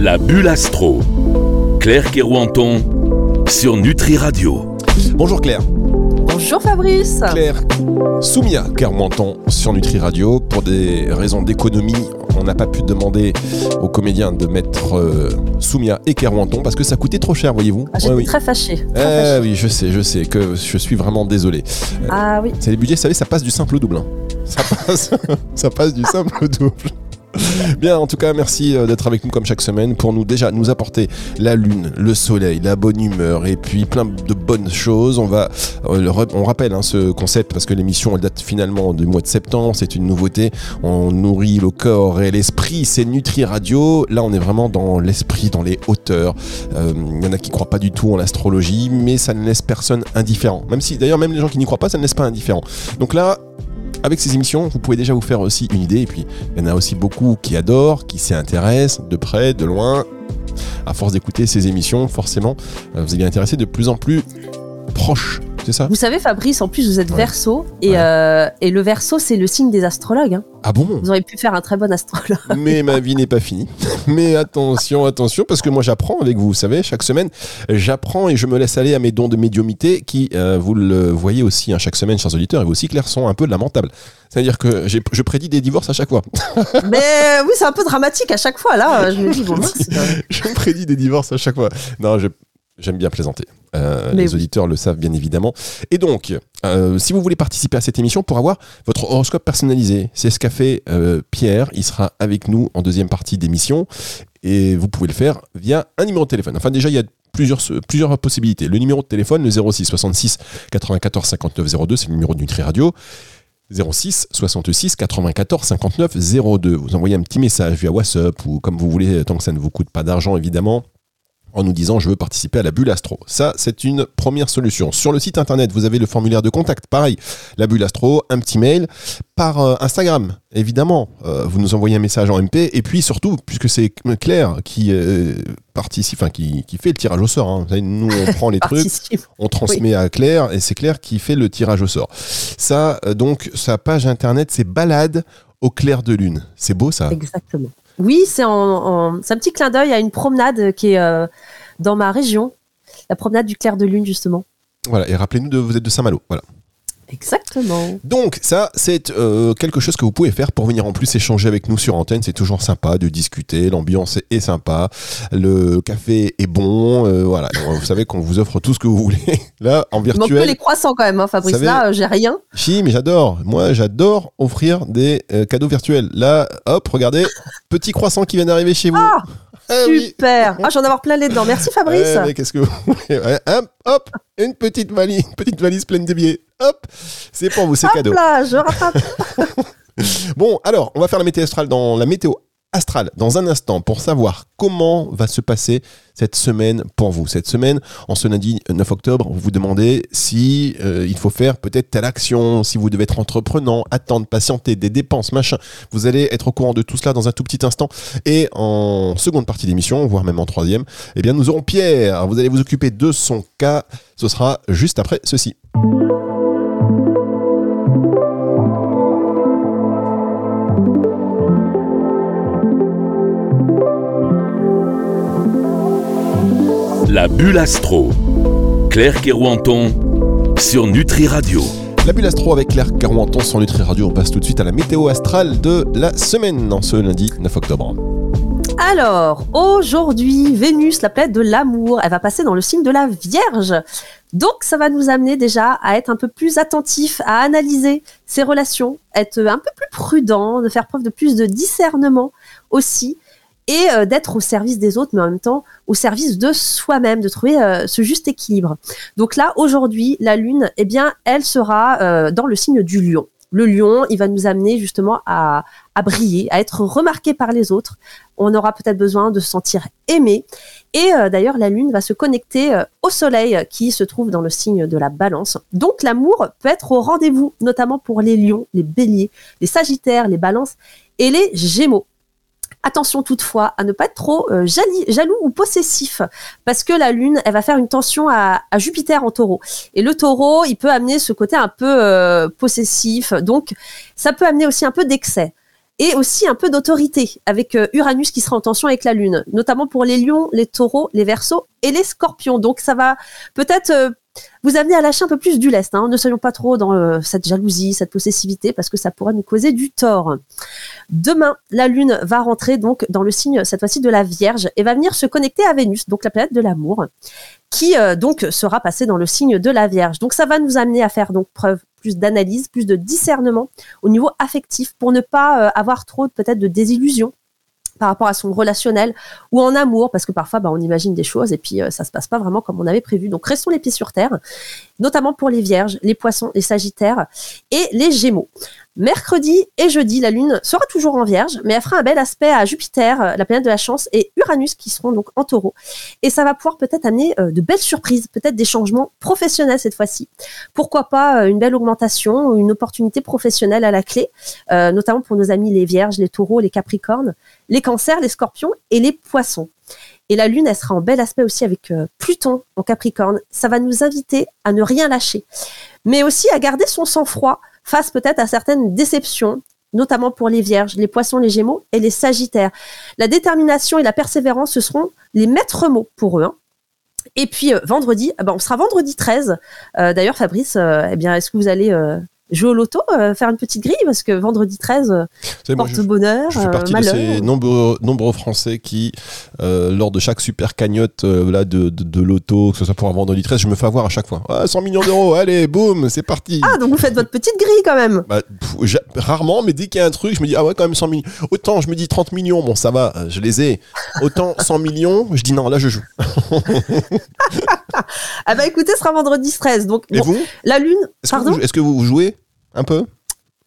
La bulle astro. Claire Kerouanton sur Nutri Radio. Bonjour Claire. Bonjour Fabrice. Claire Soumia Kerouanton sur Nutri Radio. Pour des raisons d'économie, on n'a pas pu demander aux comédiens de mettre euh, Soumia et Kerouanton parce que ça coûtait trop cher, voyez-vous. Ah, J'étais Ouais, oui. très fâchée. très Eh fâchée. oui, je sais, je sais que je suis vraiment désolé. Ah oui. C'est les budgets, vous savez, ça passe du simple au double. hein. Ça passe, ça passe du simple au double. Bien, en tout cas, merci euh, d'être avec nous comme chaque semaine pour nous déjà nous apporter la lune, le soleil, la bonne humeur et puis plein de bonnes choses. On va, euh, on rappelle hein, ce concept parce que l'émission elle date finalement du mois de septembre. C'est une nouveauté. On nourrit le corps et l'esprit. C'est Nutri Radio. Là, on est vraiment dans l'esprit, dans les hauteurs. Euh, Il y en a qui croient pas du tout en l'astrologie, mais ça ne laisse personne indifférent. Même si, d'ailleurs, même les gens qui n'y croient pas, ça ne laisse pas indifférent. Donc là, avec ces émissions, vous pouvez déjà vous faire aussi une idée. Et puis, il y en a aussi beaucoup qui adorent, qui s'y intéressent, de près, de loin. À force d'écouter ces émissions, forcément, euh, vous allez intéresser de plus en plus proche. C'est ça? Vous savez Fabrice, en plus vous êtes Ouais. verso et, Ouais. euh, et le verso c'est le signe des astrologues. hein. Ah bon? Vous auriez pu faire un très bon astrologue. Mais ma vie n'est pas finie. Mais attention, attention, parce que moi j'apprends avec vous, vous savez, chaque semaine, j'apprends et je me laisse aller à mes dons de médiumité qui, euh, vous le voyez aussi hein, chaque semaine, chers auditeurs, et vous aussi, Claire, sont un peu lamentables. C'est-à-dire que je prédis des divorces à chaque fois. Mais oui c'est un peu dramatique à chaque fois là. Je me dis bon mince. je prédis des divorces à chaque fois. Non, je- j'aime bien plaisanter. Euh, les oui. auditeurs le savent bien évidemment. Et donc, euh, si vous voulez participer à cette émission pour avoir votre horoscope personnalisé, c'est ce qu'a fait euh, Pierre. Il sera avec nous en deuxième partie d'émission. Et vous pouvez le faire via un numéro de téléphone. Enfin, déjà, il y a plusieurs, plusieurs possibilités. Le numéro de téléphone, le 06 66 94 59 02, c'est le numéro de Nutri Radio. 06 66 94 59 02. Vous envoyez un petit message via WhatsApp ou comme vous voulez, tant que ça ne vous coûte pas d'argent évidemment, en nous disant je veux participer à la bulle astro. Ça, c'est une première solution. Sur le site internet, vous avez le formulaire de contact. Pareil, la bulle astro, un petit mail par euh, Instagram, évidemment. Euh, vous nous envoyez un message en MP et puis surtout, puisque c'est Claire qui euh, participe, enfin qui, qui fait le tirage au sort. hein. Vous savez, Nous, on prend les trucs, on transmet à Claire et c'est Claire qui fait le tirage au sort. Ça, donc, sa page internet, c'est balade au clair de lune. C'est beau ça? Exactement. Oui c'est un petit clin d'œil à une promenade qui est euh, dans ma région, la promenade du clair de lune justement. Voilà, et rappelez-nous de vous êtes de Saint-Malo. Voilà. Exactement. Donc ça, c'est euh, quelque chose que vous pouvez faire pour venir en plus échanger avec nous sur antenne. C'est toujours sympa de discuter, l'ambiance est, sympa, le café est bon. euh, voilà, Donc, vous savez qu'on vous offre tout ce que vous voulez. Là, en Il manque que virtuel. les croissants quand même hein, Fabrice. Savez- Là euh, j'ai rien. Si, mais j'adore. Moi, j'adore offrir des cadeaux virtuels. Là, hop, regardez, petit croissant qui vient d'arriver chez vous. Ah Ah oui. super. Ah j'en avoir plein les dents. Merci Fabrice. Ouais, qu'est-ce que vous hop, hop, une petite valise, une petite valise pleine de billets. Hop, c'est pour vous, c'est cadeau. là, je rattrape. Bon, alors, on va faire la météo astrale dans la météo astrale dans un instant pour savoir comment va se passer cette semaine pour vous. Cette semaine, en ce lundi 9 octobre, vous vous demandez si euh, il faut faire peut-être telle action, si vous devez être entreprenant, attendre, patienter, des dépenses, machin. Vous allez être au courant de tout cela dans un tout petit instant. Et en seconde partie d'émission, voire même en troisième, eh bien, nous aurons Pierre. Vous allez vous occuper de son cas. Ce sera juste après ceci. La bulle astro. Claire Kerouanton sur Nutri Radio. La bulle astro avec Claire Carouanton sur Nutri Radio. On passe tout de suite à la météo astrale de la semaine en ce lundi 9 octobre. Alors, aujourd'hui, Vénus, la planète de l'amour, elle va passer dans le signe de la Vierge. Donc, ça va nous amener déjà à être un peu plus attentif, à analyser ses relations, être un peu plus prudent, de faire preuve de plus de discernement aussi, et euh, d'être au service des autres, mais en même temps au service de soi-même, de trouver euh, ce juste équilibre. Donc là, aujourd'hui, la Lune, eh bien, elle sera euh, dans le signe du Lion. Le Lion, il va nous amener justement à, briller, à être remarqué par les autres. On aura peut-être besoin de se sentir aimé. Et d'ailleurs, la Lune va se connecter au Soleil qui se trouve dans le signe de la Balance. Donc l'amour peut être au rendez-vous, notamment pour les Lions, les Béliers, les Sagittaires, les Balances et les Gémeaux. Attention toutefois à ne pas être trop euh, jaloux ou possessif, parce que la Lune, elle va faire une tension à, Jupiter en taureau. Et le taureau, il peut amener ce côté un peu euh, possessif, donc ça peut amener aussi un peu d'excès. et aussi un peu d'autorité avec euh, Uranus qui sera en tension avec la Lune, notamment pour les lions, les taureaux, les versos et les scorpions. Donc ça va peut-être vous amener à lâcher un peu plus du lest. Hein. Ne soyons pas trop dans euh, cette jalousie, cette possessivité, parce que ça pourrait nous causer du tort. Demain, la Lune va rentrer donc dans le signe, cette fois-ci, de la Vierge, et va venir se connecter à Vénus, donc la planète de l'amour, qui donc sera passée dans le signe de la Vierge. Donc ça va nous amener à faire donc preuve plus d'analyse, plus de discernement au niveau affectif pour ne pas euh, avoir trop peut-être de désillusion par rapport à son relationnel ou en amour, parce que parfois bah, on imagine des choses et puis euh, ça se passe pas vraiment comme on avait prévu. Donc restons les pieds sur terre, notamment pour les vierges, les poissons, les sagittaires et les gémeaux. Mercredi et jeudi, la Lune sera toujours en Vierge, mais elle fera un bel aspect à Jupiter, euh, la planète de la chance, et Uranus qui seront donc en taureau. Et ça va pouvoir peut-être amener euh, de belles surprises, peut-être des changements professionnels cette fois-ci. Pourquoi pas euh, une belle augmentation une opportunité professionnelle à la clé, notamment pour nos amis les Vierges, les taureaux, les capricornes, les cancers, les scorpions et les poissons. Et la Lune, elle sera en bel aspect aussi avec Pluton en Capricorne. Ça va nous inviter à ne rien lâcher, mais aussi à garder son sang-froid face peut-être à certaines déceptions, notamment pour les vierges, les poissons, les gémeaux et les sagittaires. La détermination et la persévérance, ce seront les maîtres mots pour eux. Hein. Et puis euh, vendredi, eh ben, on sera vendredi 13. Euh, d'ailleurs, Fabrice, euh, eh bien, est-ce que vous allez jouer au loto, euh, faire une petite grille parce que vendredi 13 euh, porte bonheur. Je fais partie de ces nombreux, nombreux Français qui, euh, lors de chaque super cagnotte là, de, de, loto, que ce soit pour un vendredi 13, je me fais avoir à chaque fois. 100 ah, millions d'euros, allez, boum, c'est parti. Ah, donc vous faites votre petite grille quand même bah, Rarement, mais dès qu'il y a un truc, je me dis, ah ouais, quand même 100 millions. Autant je me dis 30 millions, bon, ça va, je les ai. Autant 100 millions, je dis non, là je joue. ah bah écoutez, ce sera vendredi 13. Donc, Et vous? La lune. Est-ce que vous jouez? Un peu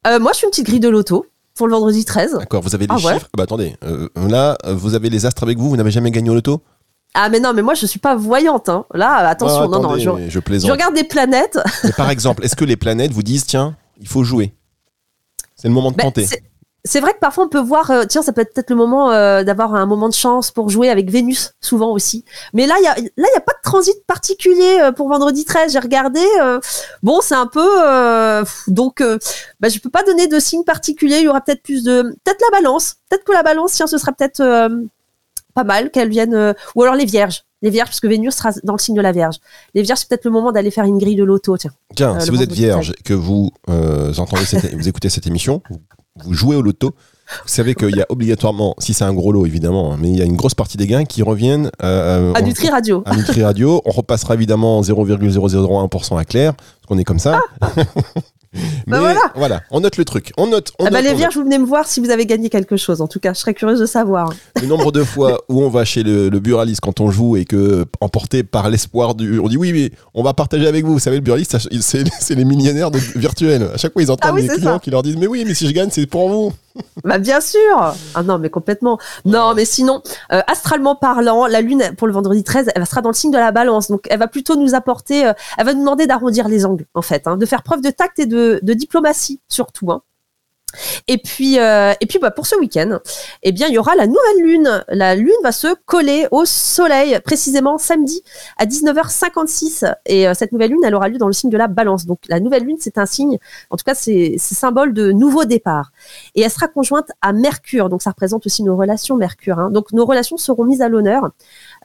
euh, Moi, je suis une petite grille de loto pour le vendredi 13. D'accord, vous avez les ah chiffres. Bah attendez, euh, là, vous avez les astres avec vous, vous n'avez jamais gagné au loto ah mais non mais moi je suis pas voyante hein. là attention ah, non non je, je, plaisante. je regarde des planètes par exemple est-ce que les planètes vous disent tiens il faut jouer? C'est le moment de ben, tenter c'est vrai que parfois on peut voir, euh, tiens, ça peut être peut-être le moment euh, d'avoir un moment de chance pour jouer avec Vénus, souvent aussi. Mais là, il y a, là, il y a pas de transit particulier euh, pour vendredi 13. J'ai regardé. bon, c'est un peu, donc, bah, je peux pas donner de signe particulier. Il y aura peut-être plus de, peut-être la Balance. Peut-être que la Balance, tiens, ce sera peut-être pas mal qu'elle vienne, ou alors les Vierges. Les Vierges, parce que Vénus sera dans le signe de la Vierge. Les Vierges, c'est peut-être le moment d'aller faire une grille de loto, tiens. Tiens, si vous êtes Vierge, que vous entendez, vous écoutez cette émission, vous jouez au loto, vous savez qu'il y a obligatoirement, si c'est un gros lot évidemment, hein, mais il y a une grosse partie des gains qui reviennent euh, à Nutri Radio. À Nutri Radio. On repassera évidemment 0,001% à Claire, parce qu'on est comme ça. Ah. Bah Mais voilà. on note le truc. On note. On ah bah les vierges, vous venez me voir si vous avez gagné quelque chose. En tout cas, je serais curieuse de savoir. Le nombre de fois où on va chez le, buraliste quand on joue et que, emporté par l'espoir du. On dit oui, mais on va partager avec vous. Vous savez, le buraliste, c'est les millionnaires de, virtuels. À chaque fois, ils entendent des ah clients qui leur disent Mais oui, mais si je gagne, c'est pour vous. Bah bien sûr Ah non, mais complètement. Non, mais sinon, euh, astralement parlant, la Lune, pour le vendredi 13, elle sera dans le signe de la balance. Donc, elle va plutôt nous apporter, euh, elle va nous demander d'arrondir les angles, en fait, hein, de faire preuve de tact et de, diplomatie, surtout. Hein. Et puis, euh, et puis bah, pour ce week-end, eh bien, il y aura la nouvelle lune. La lune va se coller au soleil, précisément samedi à 19h56. Et euh, cette nouvelle lune, elle aura lieu dans le signe de la balance. Donc la nouvelle lune, c'est un signe, en tout cas, c'est symbole de nouveau départ. Et elle sera conjointe à Mercure. Donc ça représente aussi nos relations Mercure. Hein. Donc nos relations seront mises à l'honneur.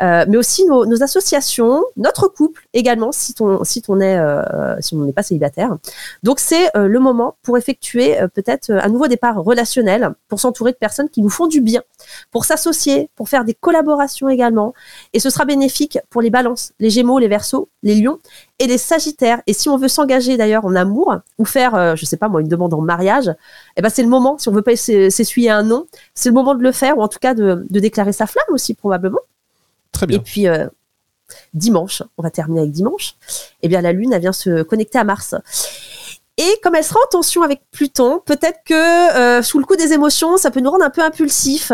Euh, mais aussi nos, nos, associations, notre couple également, si on, si on est, euh, si on n'est pas célibataire. Donc c'est euh, le moment pour effectuer peut-être un nouveau départ relationnel, pour s'entourer de personnes qui nous font du bien, pour s'associer, pour faire des collaborations également. Et ce sera bénéfique pour les balances, les gémeaux, les versos, les lions et les sagittaires. Et si on veut s'engager d'ailleurs en amour ou faire, je sais pas moi, une demande en mariage, eh ben c'est le moment. Si on veut pas s'essuyer un nom, c'est le moment de le faire ou en tout cas de, de déclarer sa flamme aussi probablement. Et puis euh, dimanche, on va terminer avec dimanche. Eh bien la Lune, vient se connecter à Mars. Et comme elle sera en tension avec Pluton, peut-être que euh, sous le coup des émotions, ça peut nous rendre un peu impulsifs.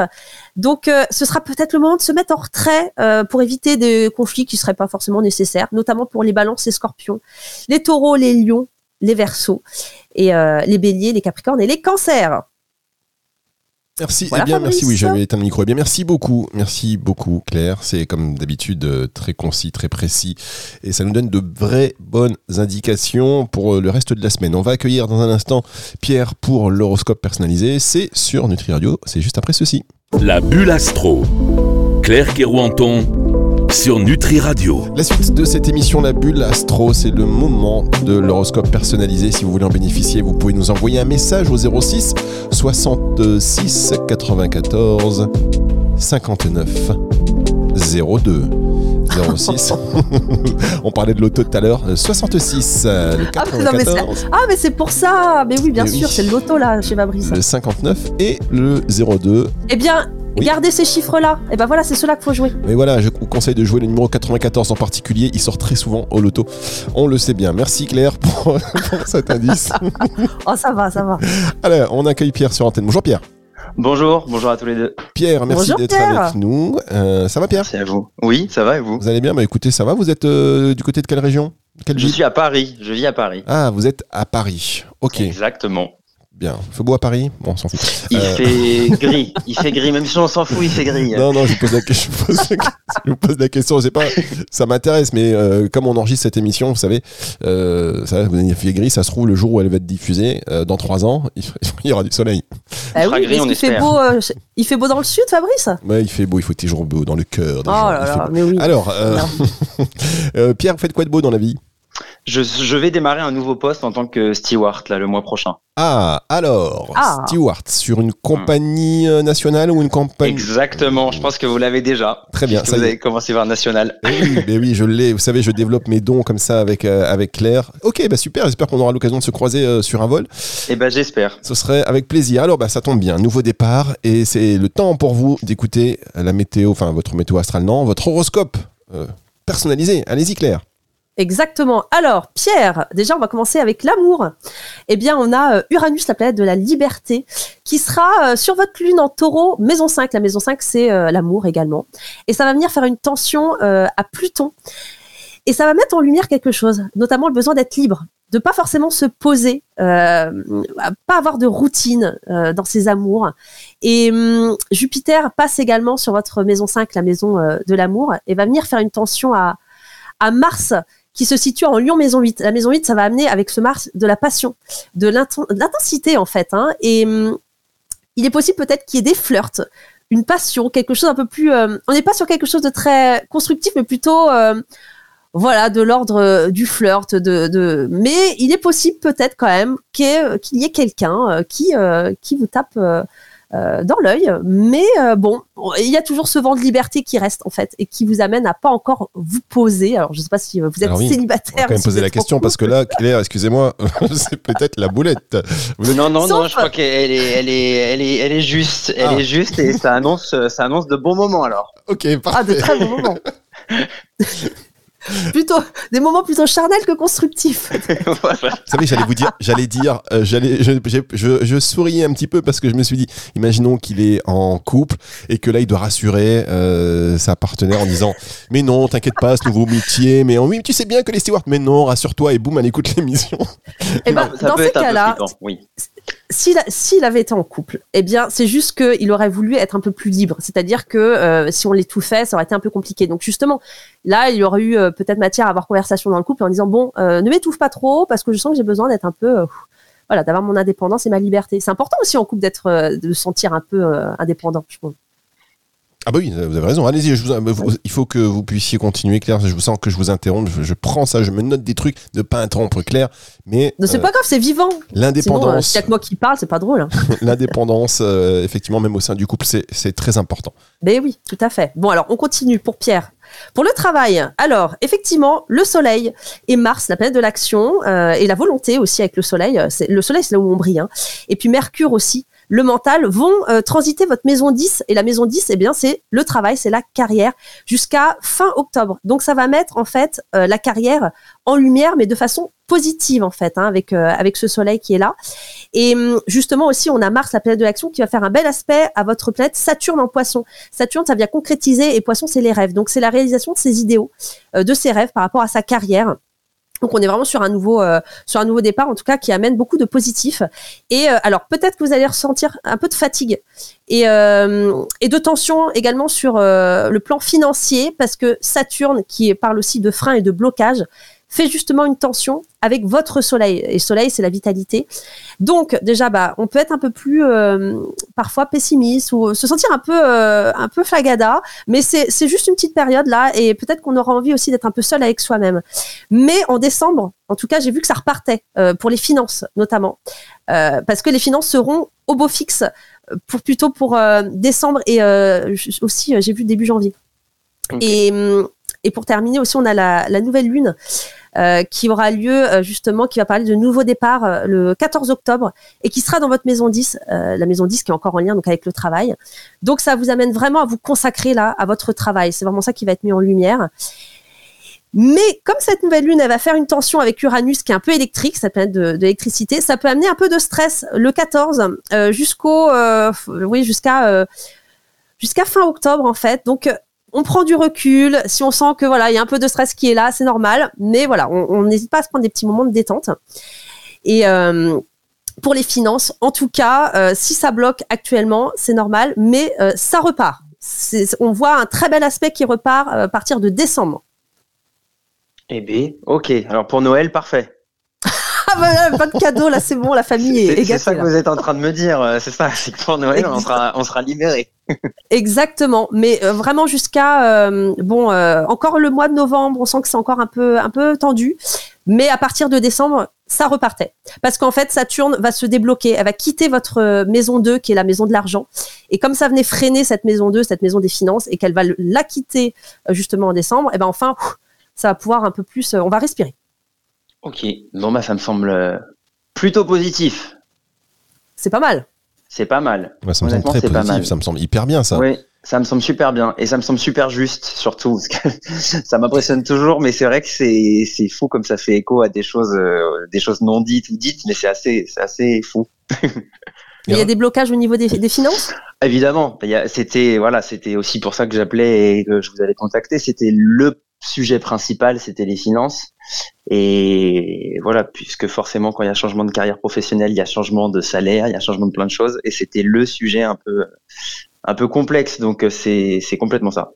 Donc, euh, ce sera peut-être le moment de se mettre en retrait pour éviter des conflits qui seraient pas forcément nécessaires, notamment pour les balances et scorpions, les taureaux, les lions, les versos, et les béliers, les capricornes et les cancers. Merci, Voilà, eh bien, merci, oui, j'avais éteint le micro. Eh bien, merci beaucoup, merci beaucoup, Claire. C'est comme d'habitude euh, très concis, très précis, et ça nous donne de vraies bonnes indications pour euh, le reste de la semaine. On va accueillir dans un instant Pierre pour l'horoscope personnalisé. C'est sur Nutri Radio, c'est juste après ceci. La bulle astro. Claire Kerouanton sur Nutri Radio. La suite de cette émission La Bulle Astro, c'est le moment de l'horoscope personnalisé. Si vous voulez en bénéficier, vous pouvez nous envoyer un message au 06 66 94 59 02. 06. On parlait de l'auto tout à l'heure. Euh, 66, euh, le Ah, non, mais 94, Ah, mais c'est pour ça Mais oui, bien Mais oui. sûr, c'est le loto là, chez Fabrice. le 59 et le 02. Eh bien, Oui. gardez ces chiffres-là. Et ben voilà, c'est ceux-là qu'il faut jouer. Mais voilà, je vous conseille de jouer le numéro 94 en particulier. Il sort très souvent au loto. On le sait bien. Merci Claire pour, pour cet indice. Oh, ça va, ça va. Alors, on accueille Pierre sur antenne. Bonjour Pierre. Bonjour, bonjour à tous les deux. Pierre, merci d'être avec nous. Euh, ça va Pierre Merci à vous. Oui, ça va et vous Vous allez bien? Bah écoutez, ça va Vous êtes euh, du côté de quelle région? Quelle Je suis à Paris, je vis à Paris. Ah, vous êtes à Paris. Ok, Exactement. Bien. Fait beau à Paris Bon, on s'en fout. Il Euh, fait gris, il fait gris, même si on s'en fout, il fait gris. Non, non, je vous pose la, que- je vous pose la, je vous pose la question. C'est pas, ça m'intéresse, mais euh, comme on enregistre cette émission, vous savez, euh, ça, vous avez fait gris. Ça se trouve le jour où elle va être diffusée euh, dans trois ans, il, il y aura du soleil. Bah fera oui, gris, on qu'il fait beau, euh, il fait beau dans le sud, Fabrice? Ouais, il fait beau. Il faut toujours beau dans le cœur. Oh gens. là Il là, mais oui. Alors, Pierre, vous faites quoi de beau dans la vie? Je, je vais démarrer un nouveau poste en tant que steward là le mois prochain. Ah, alors, Ah. Stewart, sur une compagnie euh, nationale ou une compagnie? Exactement, je pense que vous l'avez déjà. Très bien, ça vous avez commencé par national. Eh oui, mais oui, je l'ai. Vous savez, je développe mes dons comme ça avec, euh, avec Claire. Ok, bah super. J'espère qu'on aura l'occasion de se croiser euh, sur un vol. Et ben j'espère. Ce serait avec plaisir. Alors, bah, ça tombe bien. Nouveau départ. Et c'est le temps pour vous d'écouter la météo, enfin, votre météo astrale, non, votre horoscope euh, personnalisé. Allez-y, Claire. Exactement. Alors, Pierre, déjà, on va commencer avec l'amour. Eh bien, on a euh, Uranus, la planète de la liberté, qui sera euh, sur votre lune en taureau, maison 5. La maison 5, c'est euh, l'amour également. Et ça va venir faire une tension à Pluton. Et ça va mettre en lumière quelque chose, notamment le besoin d'être libre, de pas forcément se poser, euh, pas avoir de routine dans ses amours. Et hum, Jupiter passe également sur votre maison 5, la maison de l'amour, et va venir faire une tension à Mars qui se situe en Lion maison 8. La maison 8, ça va amener avec ce Mars de la passion, de l'inten- de l'intensité en fait. hein. Et hum, il est possible peut-être qu'il y ait des flirts, une passion, quelque chose un peu plus... euh, on n'est pas sur quelque chose de très constructif, mais plutôt... euh, voilà, de l'ordre euh, du flirt, de, mais il est possible peut-être quand même qu'il y ait, quelqu'un qui, qui vous tape dans l'œil. Mais euh, bon, il y a toujours ce vent de liberté qui reste en fait et qui vous amène à pas encore vous poser. Alors je sais pas si euh, vous êtes oui, célibataire. On va quand même si poser la question parce que là, Claire, excusez-moi, c'est peut-être la boulette. Vous êtes- Non, non, non, je crois qu'elle est, elle est, elle est, elle est juste. Elle Ah. est juste et ça annonce, ça annonce de bons moments alors. Ok, Ah, de parfait. très bons moments. plutôt des moments plutôt charnels que constructifs. Voilà. Vous savez, j'allais vous dire, j'allais dire, euh, j'allais, je, je, je souriais un petit peu parce que je me suis dit, imaginons qu'il est en couple et que là, il doit rassurer euh, sa partenaire en disant, mais non, t'inquiète pas, ce nouveau métier, mais oui, mais tu sais bien que les stewards, mais non, rassure-toi et boum, elle écoute l'émission. Et ben, ça dans ces cas-là, oui. S'il s'il avait été en couple, eh bien, c'est juste qu'il aurait voulu être un peu plus libre. C'est-à-dire que euh, si on l'étouffait, ça aurait été un peu compliqué. Donc justement, là, il y aurait eu euh, peut-être matière à avoir conversation dans le couple en disant bon, euh, ne m'étouffe pas trop parce que je sens que j'ai besoin d'être un peu, voilà, d'avoir mon indépendance et ma liberté. C'est important aussi en couple d'être, de se sentir un peu indépendant. Je trouve. Ah bah oui, vous avez raison. Allez-y, il faut que vous puissiez continuer, Claire. Je vous sens que je vous interromps. Je, je prends ça, je me note des trucs, ne pas interrompre Claire. Mais Non, c'est euh, pas grave, c'est vivant. Sinon, euh, l'indépendance, a que moi qui parle, c'est pas drôle. hein. l'indépendance, euh, effectivement, même au sein du couple, c'est très important. Ben oui, tout à fait. Bon, alors on continue pour Pierre. Pour le travail, alors effectivement, le Soleil et Mars, la planète de l'action euh, et la volonté aussi avec le Soleil. euh, Le Soleil, c'est là où on brille. hein. Et puis Mercure aussi, le mental, vont euh, transiter votre maison 10. Et la maison 10, eh bien, c'est le travail, c'est la carrière jusqu'à fin octobre. Donc ça va mettre en fait euh, la carrière en lumière, mais de façon positive en fait, hein, avec euh, avec ce Soleil qui est là. Et hum, justement aussi, on a Mars, la planète de l'action, qui va faire un bel aspect à votre planète Saturne en Poisson. Saturne, ça vient concrétiser et Poisson, c'est les rêves. Donc c'est la réalisation de ses idéaux, de ses rêves par rapport à sa carrière. Donc on est vraiment sur un nouveau euh, sur un nouveau départ en tout cas qui amène beaucoup de positifs. Et euh, alors peut-être que vous allez ressentir un peu de fatigue et, euh, et de tension également sur le plan financier parce que Saturne qui parle aussi de frein et de blocage fait justement une tension avec votre soleil. Et soleil, c'est la vitalité. Donc, déjà, bah, on peut être un peu plus euh, parfois pessimiste ou se sentir un peu, euh, un peu flagada, mais c'est juste une petite période là, et peut-être qu'on aura envie aussi d'être un peu seul avec soi-même. Mais en décembre, en tout cas, j'ai vu que ça repartait euh, pour les finances notamment, parce que les finances seront au beau fixe pour plutôt pour décembre et aussi j'ai vu début janvier. Et, et pour terminer aussi, on a la, la nouvelle lune euh, qui aura lieu euh, justement, qui va parler de nouveau départ euh, le 14 octobre et qui sera dans votre maison 10, la maison 10 qui est encore en lien donc avec le travail. Donc ça vous amène vraiment à vous consacrer là à votre travail. C'est vraiment ça qui va être mis en lumière. Mais comme cette nouvelle lune, elle va faire une tension avec Uranus qui est un peu électrique, ça planète de, de l'électricité, ça peut amener un peu de stress le 14 jusqu'au, oui, jusqu'à jusqu'à fin octobre en fait. Donc on prend du recul. Si on sent que voilà, il y a un peu de stress qui est là, c'est normal. Mais voilà, on n'hésite pas à se prendre des petits moments de détente. Et euh, pour les finances, en tout cas, euh, si ça bloque actuellement, c'est normal, mais euh, ça repart. On voit un très bel aspect qui repart à partir de décembre. Eh bien, ok. Alors pour Noël, parfait. Ah, pas de cadeau, là c'est bon, la famille est, C'est ça que vous êtes en train de me dire, c'est ça, c'est que pour Noël, on sera, on sera libéré. Exactement, mais euh, vraiment jusqu'à euh, bon euh, encore le mois de novembre, on sent que c'est encore un peu un peu tendu, mais à partir de décembre, ça repartait. Parce qu'en fait Saturne va se débloquer, elle va quitter votre maison 2 qui est la maison de l'argent. Et comme ça venait freiner cette maison 2, cette maison des finances et qu'elle va la quitter justement en décembre, et ben enfin ça va pouvoir un peu plus on va respirer. OK, bon bah ça me semble plutôt positif. C'est pas mal. C'est pas mal. ça me semble très positif, ça me semble hyper bien ça. Oui, ça me semble super bien et ça me semble super juste surtout parce que ça m'impressionne toujours mais c'est vrai que c'est c'est fou comme ça fait écho à des choses euh, des choses non dites ou dites mais c'est assez c'est assez fou. Il y a des blocages au niveau des, des finances? Évidemment, c'était voilà, c'était aussi pour ça que j'appelais et que je vous avais contacté, c'était le sujet principal, c'était les finances. Et voilà, puisque forcément, quand il y a changement de carrière professionnelle, il y a changement de salaire, il y a changement de plein de choses. Et c'était le sujet un peu, un peu complexe. Donc, c'est, c'est complètement ça.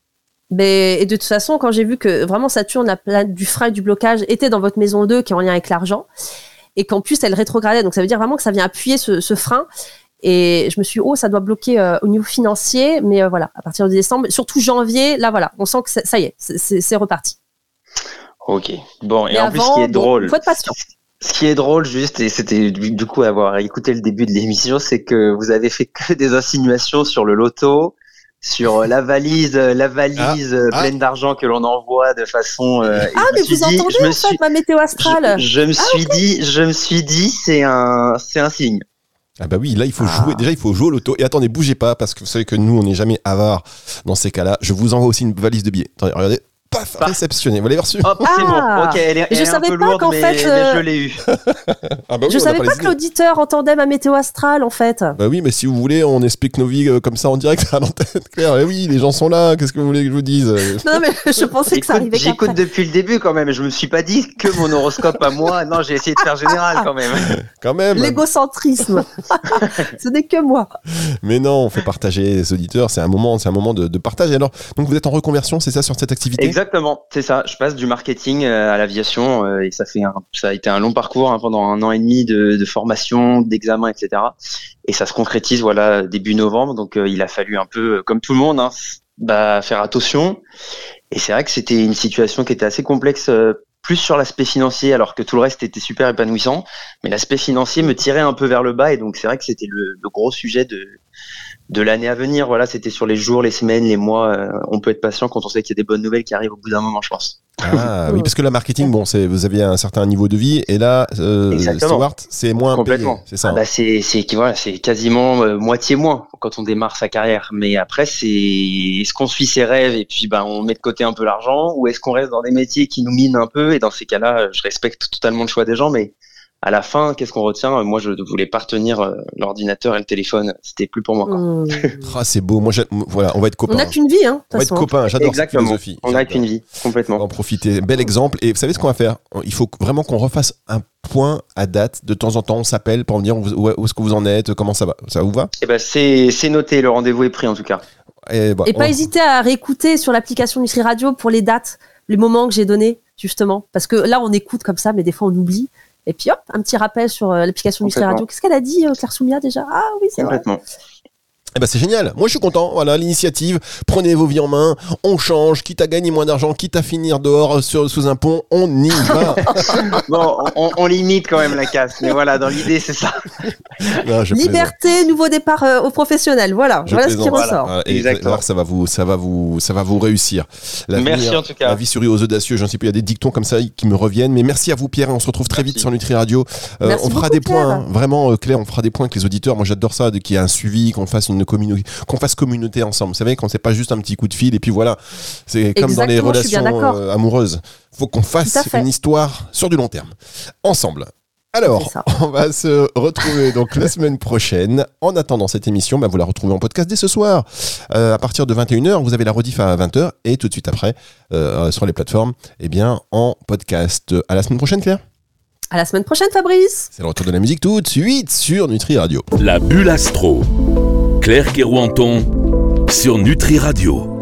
Mais, et de toute façon, quand j'ai vu que vraiment Saturne, la planète du frein et du blocage, était dans votre maison 2, qui est en lien avec l'argent, et qu'en plus elle rétrogradait, donc ça veut dire vraiment que ça vient appuyer ce, ce frein. Et je me suis dit, oh, ça doit bloquer euh, au niveau financier. Mais euh, voilà, à partir de décembre, surtout janvier, là, voilà, on sent que ça y est, c'est reparti. Ok. Bon, et en plus, ce qui est drôle. Ce qui est drôle, juste, et c'était du coup avoir écouté le début de l'émission, c'est que vous avez fait que des insinuations sur le loto, sur euh, la valise, la valise ah, ah. pleine d'argent que l'on envoie de façon. ah, mais vous entendez en fait ma météo astrale? Je, me ah, suis dit, je me suis dit, c'est un, c'est un signe. Ah bah oui, là il faut ah. jouer. Déjà il faut jouer au loto. Et attendez, bougez pas parce que vous savez que nous on n'est jamais avare dans ces cas-là. Je vous envoie aussi une valise de billets. Attendez, regardez paf, réceptionné. Vous l'avez reçu Hop, c'est bon. Ah. Ok, elle est, je savais pas qu'en fait, mais, je l'ai eu. ah bah oui, je savais pas, que l'auditeur entendait ma météo astrale en fait. Bah oui, mais si vous voulez, on explique nos vies euh, comme ça en direct à l'antenne. Claire, et eh oui, les gens sont là. Qu'est-ce que vous voulez que je vous dise Non, mais je pensais que ça arrivait. J'écoute depuis le début quand même. Je me suis pas dit que mon horoscope à moi. Non, j'ai essayé de faire général quand même. quand même. L'égocentrisme. Ce n'est que moi. Mais non, on fait partager les auditeurs. C'est un moment, c'est un moment de, de partage. alors, donc vous êtes en reconversion, c'est ça sur cette activité? Exactement, c'est ça je passe du marketing euh, à l'aviation euh, et ça a été un long parcours hein, pendant un an et demi de, formation, d'examen, etc. Et ça se concrétise voilà début novembre, donc euh, il a fallu un peu comme tout le monde hein, bah, faire attention. Et c'est vrai que c'était une situation qui était assez complexe plus sur l'aspect financier, alors que tout le reste était super épanouissant. Mais l'aspect financier me tirait un peu vers le bas, et donc c'est vrai que c'était le, gros sujet de, de l'année à venir. Voilà, c'était sur les jours, les semaines, les mois. Euh, on peut être patient quand on sait qu'il y a des bonnes nouvelles qui arrivent au bout d'un moment, je pense. Ah oui, parce que le marketing, bon, c'est vous avez un certain niveau de vie et là, euh, Stewart, c'est moins complètement. C'est ça. Ah bah c'est c'est voilà, c'est quasiment euh, moitié moins quand on démarre sa carrière. Mais après, c'est est-ce qu'on suit ses rêves et puis ben on met de côté un peu l'argent ou est-ce qu'on reste dans des métiers qui nous minent un peu? Et dans ces cas-là, je respecte totalement le choix des gens, mais à la fin, qu'est-ce qu'on retient? Moi, je ne voulais pas retenir euh, l'ordinateur et le téléphone. C'était plus pour moi. Mmh. Ah, c'est beau. Moi, voilà, on va être copains. On n'a qu'une vie, hein. on va être copains. J'adore cette Exactement. philosophie. On n'a qu'une vie, On va complètement. en profiter. Bel exemple. Et vous savez ce qu'on va faire? Il faut vraiment qu'on refasse un point à date. De temps en temps, on s'appelle pour me dire où, est-ce que vous en êtes, comment ça va. Ça vous va? Eh ben, c'est noté. Le rendez-vous est pris en tout cas. Et, bah, Et pas hésiter à réécouter sur l'application Nutri Radio pour les dates, les moments que j'ai donnés, justement. Parce que là, on écoute comme ça, mais des fois, on oublie. Et puis hop, un petit rappel sur euh, l'application Nutri. Radio. Qu'est-ce qu'elle a dit, euh, Claire Soumia, déjà? Ah oui, c'est vrai. Eh ben, c'est génial. Moi, je suis content. Voilà, l'initiative. Prenez vos vies en main. On change. Quitte à gagner moins d'argent, quitte à finir dehors euh, sur, sous un pont, on y va. Bon, on, on limite quand même la casse, mais voilà, dans l'idée, c'est ça. Non, je plaisante. Liberté, nouveau départ euh, au professionnel. Voilà, Je voilà ce qui ressort. Voilà, et Exactement. voir, ça va vous, ça va vous, ça va vous réussir. Merci en tout cas. La vie sourit aux audacieux. J'en sais plus. Il y a des dictons comme ça qui me reviennent. Mais merci à vous, Pierre. Et on se retrouve très Merci. vite sur Nutri Radio. Euh, Merci on fera beaucoup, des points. Hein. Vraiment, euh, Claire, on fera des points avec les auditeurs. Moi, j'adore ça, qu'il y ait un suivi, qu'on fasse une communauté, qu'on fasse communauté ensemble. Vous savez, quand c'est pas juste un petit coup de fil et puis voilà. C'est comme dans les relations euh, amoureuses. Faut qu'on fasse une histoire sur du long terme. Ensemble. Alors, on va se retrouver donc la semaine prochaine. En attendant cette émission, bah, vous la retrouvez en podcast dès ce soir. Euh, à partir de 21h, vous avez la rediff à 20h et tout de suite après, euh, sur les plateformes, eh bien, en podcast. À la semaine prochaine, Claire. À la semaine prochaine, Fabrice. C'est le retour de la musique tout de suite sur Nutri Radio. La bulle astro. Claire Kerouanton sur Nutri Radio.